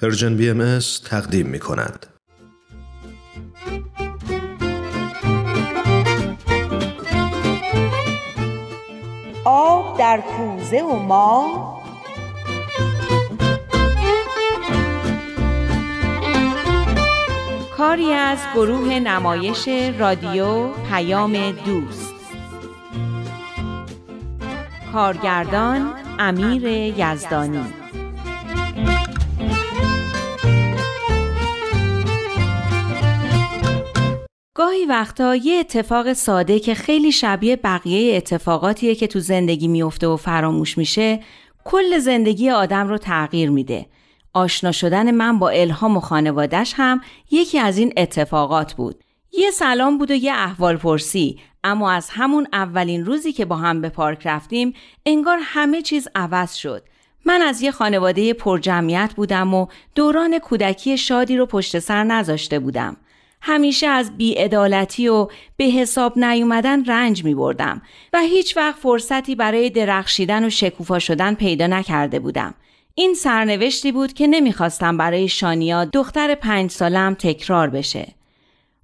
پرژن بی ام تقدیم می کند. آب در کوزه و ما کاری از گروه نمایش رادیو پیام دوست. کارگردان امیر یزدانی. گاهی وقتا یه اتفاق ساده که خیلی شبیه بقیه اتفاقاتیه که تو زندگی میفته و فراموش میشه کل زندگی آدم رو تغییر میده. آشنا شدن من با الهام و خانوادش هم یکی از این اتفاقات بود. یه سلام بود و یه احوال پرسی اما از همون اولین روزی که با هم به پارک رفتیم انگار همه چیز عوض شد. من از یه خانواده پرجمعیت بودم و دوران کودکی شادی رو پشت سر نذاشته بودم. همیشه از بیعدالتی و به حساب نیومدن رنج می بردم و هیچ وقت فرصتی برای درخشیدن و شکوفا شدن پیدا نکرده بودم. این سرنوشتی بود که نمی‌خواستم برای شانیا دختر پنج سالم تکرار بشه.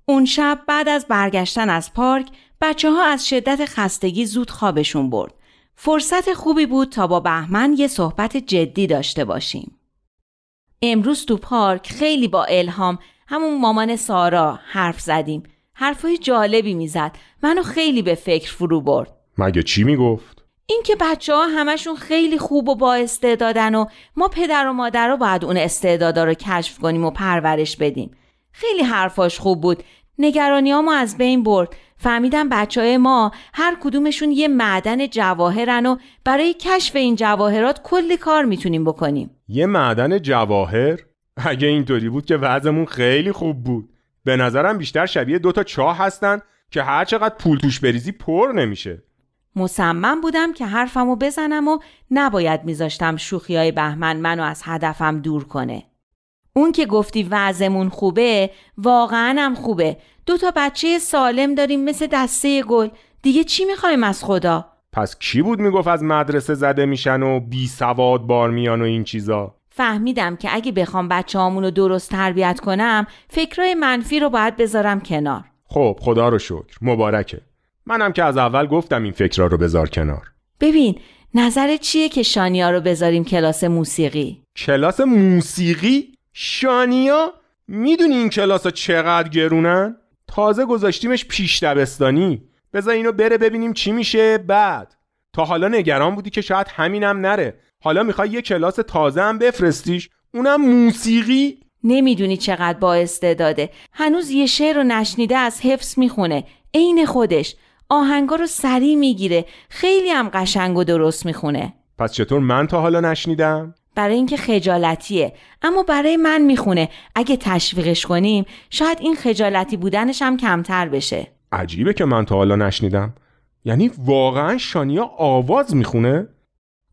اون شب بعد از برگشتن از پارک بچه ها از شدت خستگی زود خوابشون برد. فرصت خوبی بود تا با بهمن یه صحبت جدی داشته باشیم. امروز تو پارک خیلی با الهام همون مامان سارا حرف زدیم. حرفای جالبی می‌زد. منو خیلی به فکر فرو برد. مگه چی می‌گفت؟ اینکه بچه ها همشون خیلی خوب و با استعدادن و ما پدر و مادر رو باید اون استعدادا رو کشف کنیم و پرورش بدیم. خیلی حرفاش خوب بود. نگرانی ما از بین برد. فهمیدم بچه های ما هر کدومشون یه معدن جواهرن و برای کشف این جواهرات کلی کار می‌تونیم بکنیم. یه معدن جواهر؟ اگه اینطوری بود که وضعمون خیلی خوب بود. به نظرم بیشتر شبیه دوتا چاه هستن که هر چقدر پول توش بریزی پر نمیشه. مصمم بودم که حرفمو بزنم و نباید میذاشتم شوخی های بهمن منو از هدفم دور کنه. اون که گفتی وضعمون خوبه واقعا هم خوبه. دو تا بچه سالم داریم مثل دسته گل. دیگه چی می‌خوایم از خدا؟ پس کی بود می‌گفت از مدرسه زده میشن و بی سواد بار میان و این چیزا؟ فهمیدم که اگه بخوام بچه رو درست تربیت کنم فکرای منفی رو باید بذارم کنار. خب خدا رو شکر. مبارکه. منم که از اول گفتم این فکرها رو بذار کنار. ببین نظر چیه که شانیا رو بذاریم کلاس موسیقی؟ کلاس موسیقی؟ شانیا؟ می‌دونی این کلاس ها چقدر گرونن؟ تازه گذاشتیمش پیش دبستانی. بذار اینو بره ببینیم چی میشه بعد. تا حالا نگران بودی که شاید همینم نره. حالا می‌خوای یه کلاس تازه هم بفرستیش؟ اونم موسیقی؟ نمی‌دونی چقدر با استعداده هنوز یه شعر رو نشنیده از حفظ می‌خونه. عین خودش. آهنگا رو سریع می‌گیره. خیلی هم قشنگ و درست می‌خونه. پس چطور من تا حالا نشنیدم؟ برای اینکه خجالتیه. اما برای من می‌خونه. اگه تشویقش کنیم شاید این خجالتی بودنش هم کمتر بشه. عجیبه که من تا حالا نشنیدم. یعنی واقعا شانیا آواز می‌خونه؟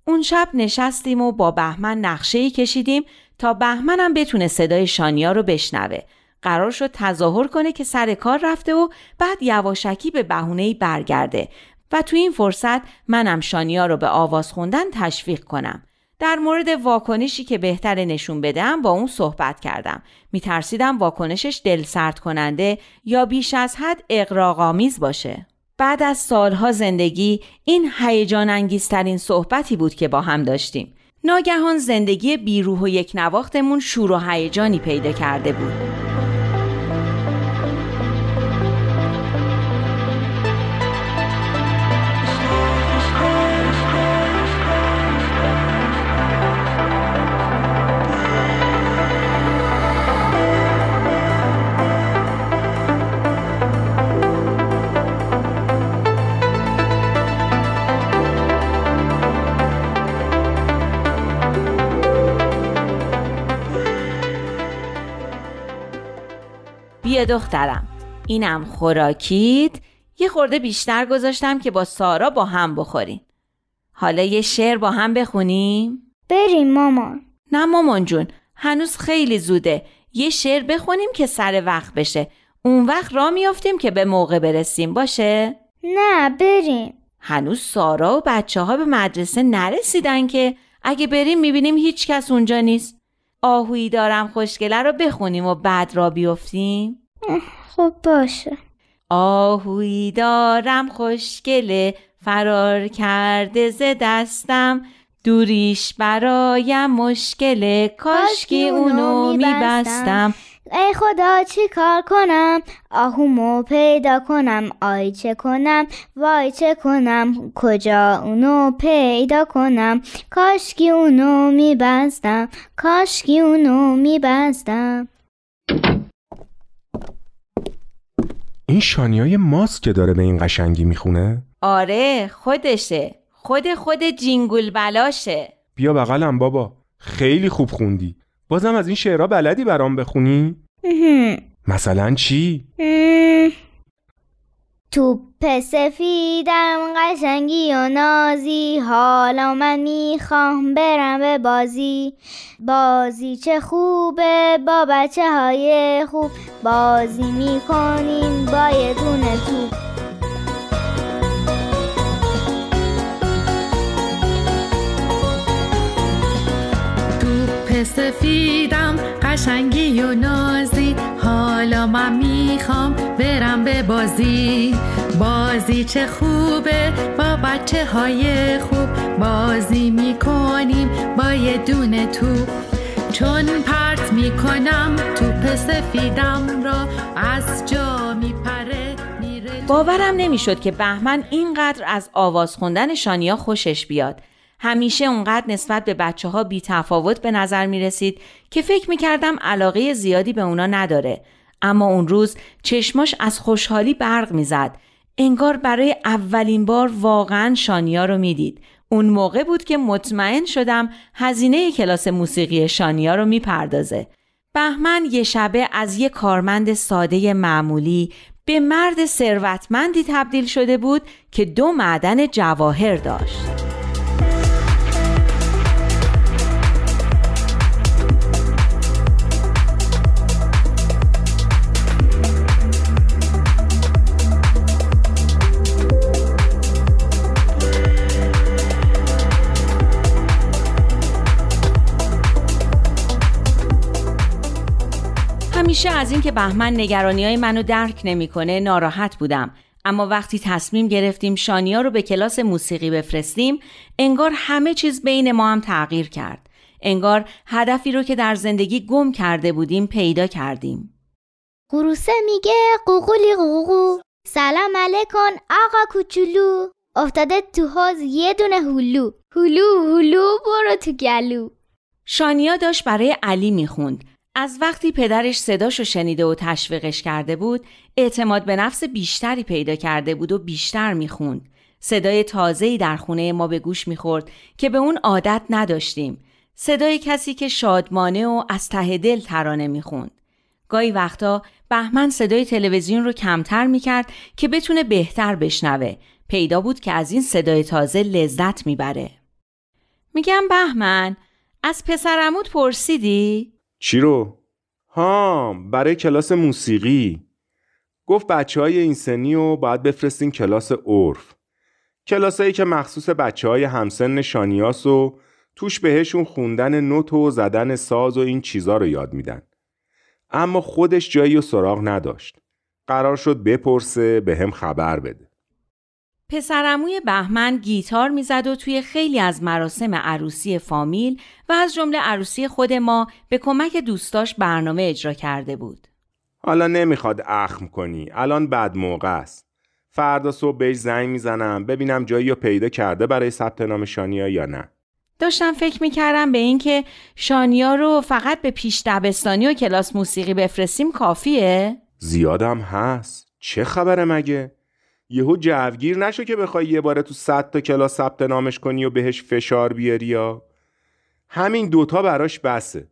اون شب نشستیم و با بهمن نقشه کشیدیم تا بهمنم بتونه صدای شانیا رو بشنوه. قرار شد تظاهر کنه که سر کار رفته و بعد یواشکی به بهونه برگرده و تو این فرصت منم شانیا رو به آواز خوندن تشویق کنم. در مورد واکنشی که بهتر نشون بدم با اون صحبت کردم. میترسیدم واکنشش دل سرد کننده یا بیش از حد اقراغامیز باشه. بعد از سالها زندگی این هیجان انگیزترین صحبتی بود که با هم داشتیم. ناگهان زندگی بیروح و یک نواختمون شور و هیجانی پیدا کرده بود. بیا دخترم. اینم خوراکید یه خورده بیشتر گذاشتم که با سارا با هم بخوریم. حالا یه شعر با هم بخونیم؟ بریم مامان. نه مامان جون هنوز خیلی زوده. یه شعر بخونیم که سر وقت بشه. اون وقت را میافتیم که به موقع برسیم باشه؟ نه بریم. هنوز سارا و بچه ها به مدرسه نرسیدن که اگه بریم می‌بینیم هیچ کس اونجا نیست. آهویی دارم خوشگله رو بخونیم و بعد را بیفتیم؟ خب باشه. آهویی دارم خوشگله فرار کرده ز دستم. دوریش برایم مشکله. کاشکی اونو میبستم. ای خدا چی کار کنم؟ آهومو پیدا کنم آی چه کنم؟ وای چه کنم؟ کجا اونو پیدا کنم؟ کاشکی اونو میبستم کاشکی اونو میبستم. این شانیای ماست که داره به این قشنگی می‌خونه؟ آره خودشه. خود خود جینگول بلاشه بیا بغلم بابا. خیلی خوب خوندی. بازم از این شعرها بلدی برام بخونی؟ مثلا چی؟ توپ سفیدم قشنگی و نازی. حالا من می‌خوام برم به بازی. بازی چه خوبه با بچه های خوب. بازی می‌کنیم با یه دونه توپ. سفیدم قشنگی و نازی. حالا من می‌خوام برم به بازی. بازی چه خوبه با بچه های خوب. بازی می‌کنیم با یه دونه توپ. چون پرت می‌کنم توپ سفیدم را از جا میپره باورم نمی‌شد که بهمن اینقدر از آواز خوندن شانیا خوشش بیاد. همیشه اونقدر نسبت به بچه ها بی تفاوت به نظر می رسید که فکر می کردم علاقه زیادی به اونا نداره. اما اون روز چشماش از خوشحالی برق می زد. انگار برای اولین بار واقعا شانیا رو می‌دید. اون موقع بود که مطمئن شدم هزینه کلاس موسیقی شانیا رو می‌پردازه. بهمن یه شبه از یه کارمند ساده معمولی به مرد ثروتمندی تبدیل شده بود که دو معدن جواهر داشت. همیشه از اینکه بهمن نگرانی های منو درک نمی‌کنه ناراحت بودم. اما وقتی تصمیم گرفتیم شانیا رو به کلاس موسیقی بفرستیم انگار همه چیز بین ما هم تغییر کرد. انگار هدفی رو که در زندگی گم کرده بودیم پیدا کردیم. قروسه میگه قوقولی قوقو سلام علیکن آقا کوچولو. افتاده تو حوز یه دونه هلو. هلو هلو برو تو گلو. شانیا داشت برای علی می‌خوند. از وقتی پدرش صداشو شنیده و تشویقش کرده بود اعتماد به نفس بیشتری پیدا کرده بود و بیشتر می‌خوند. صدای تازه‌ای در خونه ما به گوش می‌خورد که به اون عادت نداشتیم. صدای کسی که شادمانه و از ته دل ترانه می‌خوند. گاهی وقتا بهمن صدای تلویزیون رو کمتر می‌کرد که بتونه بهتر بشنوه. پیدا بود که از این صدای تازه لذت می‌بره. میگم بهمن از پسرموت پرسیدی؟ چی رو؟ ها برای کلاس موسیقی. گفت بچه های این سنی رو باید بفرستین کلاس عرف. کلاسایی که مخصوص بچه های همسن شانیاس و توش بهشون خوندن نوت و زدن ساز و این چیزا رو یاد میدن. اما خودش جایی و سراغ نداشت. قرار شد بپرسه به هم خبر بده. پسرموی بهمن گیتار می‌زد و توی خیلی از مراسم عروسی فامیل و از جمله عروسی خود ما به کمک دوستاش برنامه اجرا کرده بود. حالا نمی‌خواد اخم کنی. الان بد موقع است. فردا صبح بهش زنگ می‌زنم ببینم جایی رو پیدا کرده برای ثبت نام شانیا یا نه. داشتم فکر می‌کردم به اینکه شانیا رو فقط به پیش دبستانی و کلاس موسیقی بفرستیم کافیه؟ زیادم هست. چه خبره مگه؟ یهو جوگیر نشو که بخوای یه باره تو صد تا کلاس ثبت نامش کنی و بهش فشار بیاری یا؟ همین دوتا براش بسه.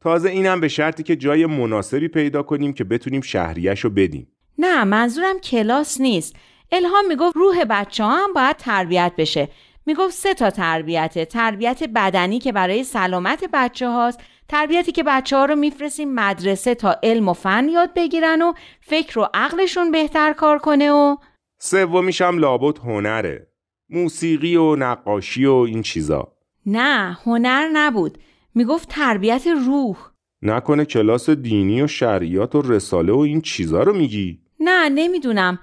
تازه اینم به شرطی که جای مناسبی پیدا کنیم که بتونیم شهریش رو بدیم. نه منظورم کلاس نیست. الهام می‌گفت روح بچه هم باید تربیت بشه. می‌گفت سه تا تربیته. تربیت بدنی که برای سلامت بچه هاست تربیتی که بچه ها رو میفرستیم مدرسه تا علم و فن یاد بگیرن و فکر و عقلشون بهتر کار کنه و سومیش هم لابد هنره. موسیقی و نقاشی و این چیزا. نه هنر نبود. می‌گفت تربیت روح. نکنه کلاس دینی و شریعت و رساله و این چیزا رو میگی؟ نه نمی‌دونم.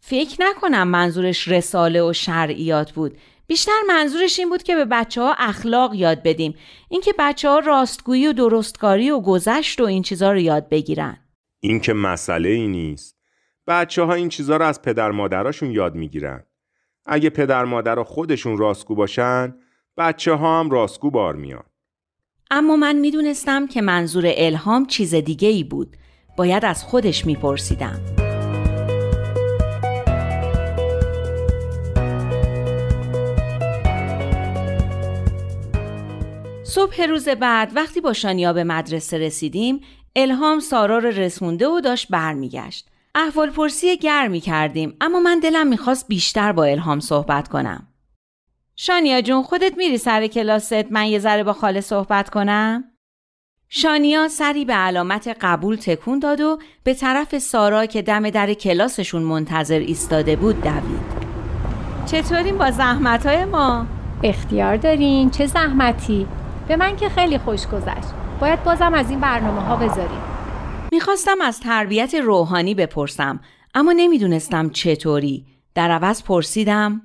فکر نکنم منظورش رساله و شرعیات بود. بیشتر منظورش این بود که به بچه ها اخلاق یاد بدیم. اینکه بچه ها راستگویی و درستکاری و گذشت و این چیزا رو یاد بگیرن. این که مسئله ای نیست. بچه ها این چیزا رو از پدر مادراشون یاد می‌گیرن. اگه پدر مادر خودشون راستگو باشن بچه ها هم راستگو بار میان. اما من می‌دونستم که منظور الهام چیز دیگه ای بود. باید از خودش میپرسیدم. صبح روز بعد وقتی با شانیا به مدرسه رسیدیم الهام سارا رو رسونده و داشت برمیگشت. احوال پرسی گرمی کردیم اما من دلم می‌خواست بیشتر با الهام صحبت کنم. شانیا جون خودت میری سر کلاست من یه ذره با خاله صحبت کنم؟ شانیا سری به علامت قبول تکون داد و به طرف سارا که دم در کلاسشون منتظر ایستاده بود دوید. چطوریم با زحمت های ما؟ اختیار دارین؟ چه زحمتی؟ به من که خیلی خوش گذشت. باید بازم از این برنامه ها بذاریم می‌خواستم از تربیت روحانی بپرسم اما نمی‌دونستم چطوری. در عوض پرسیدم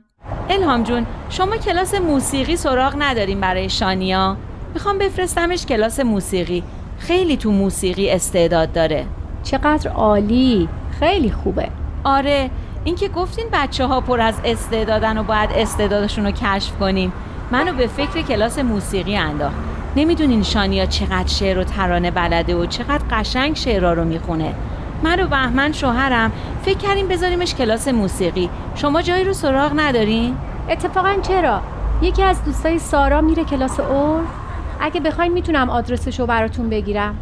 الهام جون شما کلاس موسیقی سراغ نداریم برای شانیا؟ می‌خوام بفرستمش کلاس موسیقی. خیلی تو موسیقی استعداد داره. چقدر عالی. خیلی خوبه. آره اینکه گفتین بچه ها پر از استعدادن و باید استعدادشون رو کشف کنیم. منو به فکر کلاس موسیقی انداخت. نمی‌دونین شانیا چقدر شعر و ترانه بلده و چقدر قشنگ شعرها رو می‌خونه. من و بهمن شوهرم. فکر کردیم بذاریمش کلاس موسیقی. شما جایی رو سراغ ندارین؟ اتفاقا چرا؟ یکی از دوستای سارا میره کلاس اور اگه بخواین می‌تونم آدرسش رو براتون بگیرم.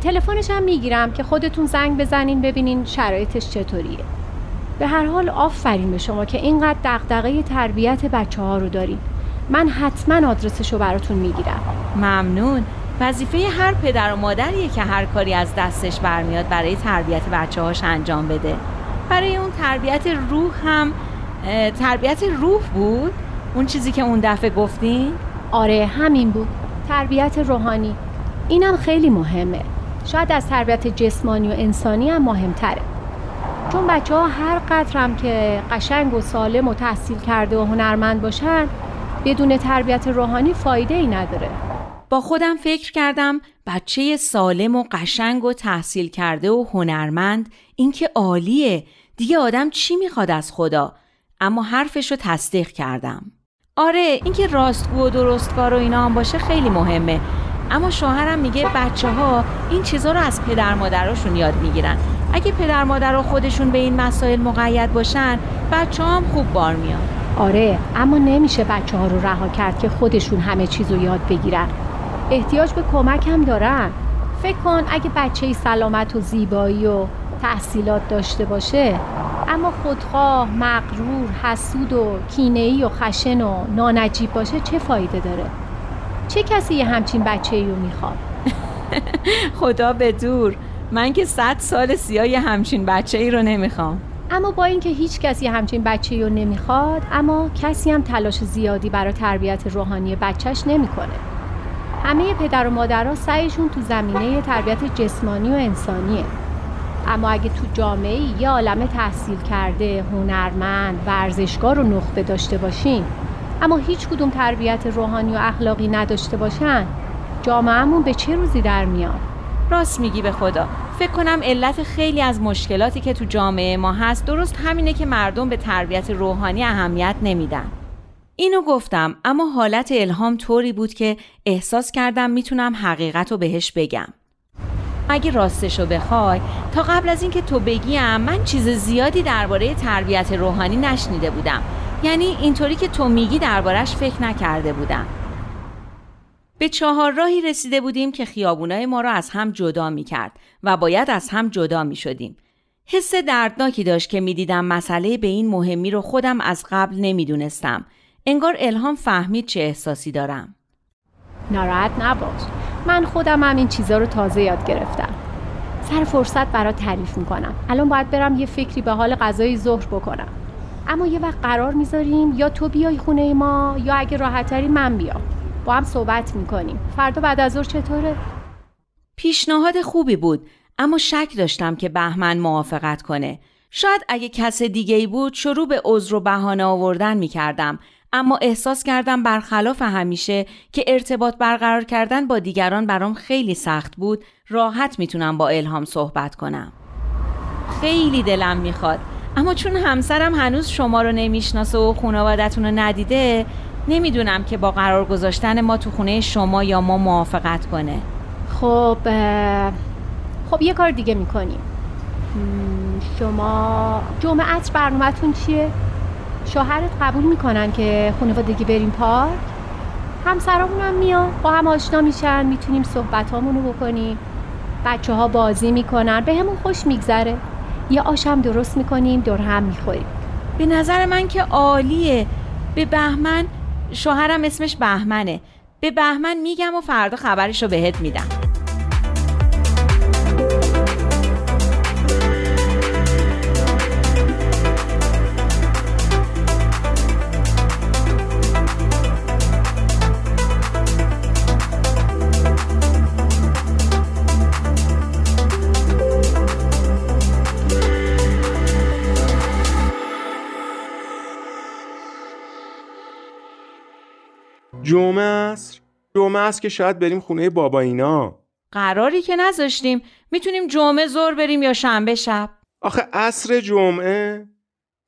تلفنش هم می‌گیرم که خودتون زنگ بزنین ببینین شرایطش چطوریه. به هر حال آفرین به شما که اینقدر دغدغه تربیت بچه ها رو دارین. من حتما آدرسش رو براتون می‌گیرم. ممنون. وظیفه هر پدر و مادریه که هر کاری از دستش برمیاد برای تربیت بچه هاش انجام بده. برای اون تربیت روح هم تربیت روح بود؟ اون چیزی که اون دفعه گفتین؟ آره همین بود. تربیت روحانی. اینم خیلی مهمه. شاید از تربیت جسمانی و انسانی هم مهمتره. چون بچه ها هر قدر هم که قشنگ و سالم و تحصیل کرده و هنرمند باشن بدون تربیت روحانی فایده ای نداره. با خودم فکر کردم بچه سالم و قشنگ و تحصیل کرده و هنرمند این که عالیه. دیگه آدم چی می‌خواد از خدا؟ اما حرفش رو تصدیق کردم. آره اینکه راستگو و درستکار و اینا هم باشه خیلی مهمه. اما شوهرم میگه بچه ها این چیزها رو از پدر مادراشون یاد می‌گیرن. اگه پدر مادر خودشون به این مسائل مقید باشن بچه هم خوب بار میاد آره اما نمیشه بچه ها رو رها کرد که خودشون همه چیز رو یاد بگیرن احتیاج به کمک هم دارن فکر کن اگه بچه سلامت و زیبایی و تحصیلات داشته باشه اما خودخواه، مغرور، حسود و کینه‌ای و خشن و نانجیب باشه چه فایده داره؟ چه کسی یه همچین بچه ای رو می‌خواد؟ خدا به دور من که صد سال سیاه همچین بچه ای رو نمی‌خوام اما با اینکه هیچ کسی همچین بچه رو نمی‌خواد اما کسی هم تلاش زیادی برای تربیت روحانی بچهش نمی‌کنه. همه پدر و مادرها سعیشون تو زمینه تربیت جسمانی و انسانیه. اما اگه تو جامعه یه عالم تحصیل کرده هنرمند ورزشکار و نخبه داشته باشین اما هیچ کدوم تربیت روحانی و اخلاقی نداشته باشن جامعهمون به چه روزی در میاد؟ راست میگی به خدا. فکر کنم علت خیلی از مشکلاتی که تو جامعه ما هست درست همینه که مردم به تربیت روحانی اهمیت نمیدن. اینو گفتم اما حالت الهام طوری بود که احساس کردم می‌تونم حقیقت رو بهش بگم. اگه راستشو بخوای تا قبل از اینکه تو بگیم من چیز زیادی درباره تربیت روحانی نشنیده بودم. یعنی اینطوری که تو میگی دربارش فکر نکرده بودم. به چهار راهی رسیده بودیم که خیابونای ما را از هم جدا می کرد و باید از هم جدا می شدیم. حس دردناکی داشت که می دیدم مسئله به این مهمی رو خودم از قبل نمی دونستم. انگار الهام فهمید چه احساسی دارم. ناراحت نباش. من خودم هم این چیزا رو تازه یاد گرفتم. سر فرصت برات تعریف می‌کنم. الان باید برم یه فکری به حال غذای ظهر بکنم. اما یه وقت قرار می‌ذاریم یا تو بیای خونه ما یا اگه راحتری من بیام. با هم صحبت می‌کنیم. فردا بعد از ظهر چطوره؟ پیشنهاد خوبی بود اما شک داشتم که بهمن موافقت کنه. شاید اگه کس دیگه ای بود شروع به عذر و بهانه آوردن می کردم اما احساس کردم برخلاف همیشه که ارتباط برقرار کردن با دیگران برام خیلی سخت بود راحت می‌تونم با الهام صحبت کنم. خیلی دلم می‌خواد اما چون همسرم هنوز شما رو نمی‌شناسه و خانوادتون رو ندیده نمی‌دونم که با قرار گذاشتن ما تو خونه شما یا ما موافقت کنه. خب خب یه کار دیگه می‌کنیم. شما جمعت برنامهتون چیه؟ شوهرت قبول می‌کنن که خانوادگی بریم پارک؟ همسرامون هم میان با هم آشنا میشن می‌تونیم صحبت رو بکنیم. بچه ها بازی می‌کنن به همون خوش میگذره. یه آشم درست می‌کنیم دور هم می‌خوریم. به نظر من که عالیه. به بهمن شوهرم اسمش بهمنه. به بهمن میگم و فردا خبرش رو بهت میدم. جمعه است؟ جمعه است که شاید بریم خونه بابا اینا. قراری که نذاشتیم. می‌تونیم جمعه زور بریم یا شنبه شب. آخه عصر جمعه.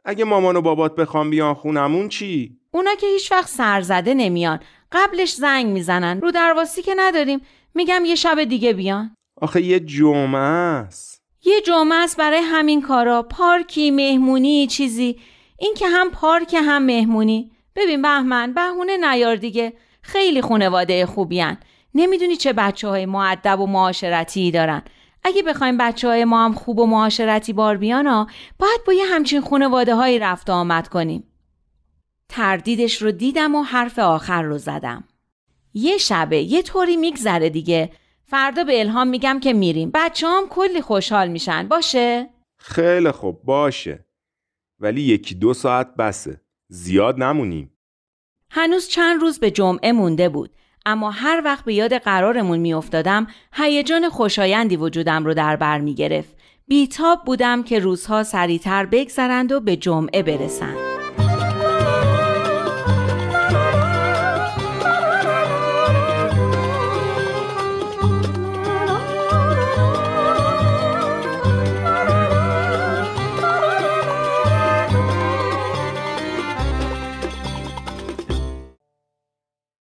اگه مامان و بابات بخوام بیان خونمون چی؟ اونا که هیچ وقت سرزده نمیان. قبلش زنگ می‌زنن. رو درواسی که نداریم. میگم یه شب دیگه بیان. آخه یه جمعه است. یه جمعه است برای همین کارا. پارکی مهمونی چیزی. این که هم پارک هم مهمونی. ببین بهمن بهونه نیار دیگه. خیلی خونواده خوبیان نمی‌دونی چه بچه های معدب و معاشرتی دارن. اگه بخوایم بچه های ما هم خوب و معاشرتی بار بیان ها باید با یه همچین خونواده هایی رفت آمد کنیم. تردیدش رو دیدم و حرف آخر رو زدم. یه شبه یه طوری میگذره دیگه. فردا به الهام میگم که میریم. بچه هم کلی خوشحال میشن. باشه؟ خیلی خوب. باشه. ولی یکی دو ساعت بسه. زیاد نمونیم. هنوز چند روز به جمعه مونده بود اما هر وقت به یاد قرارمون میافتادم هیجان خوشایندی وجودم رو در بر می گرفت. بیتاب بودم که روزها سریعتر بگذرند و به جمعه برسند.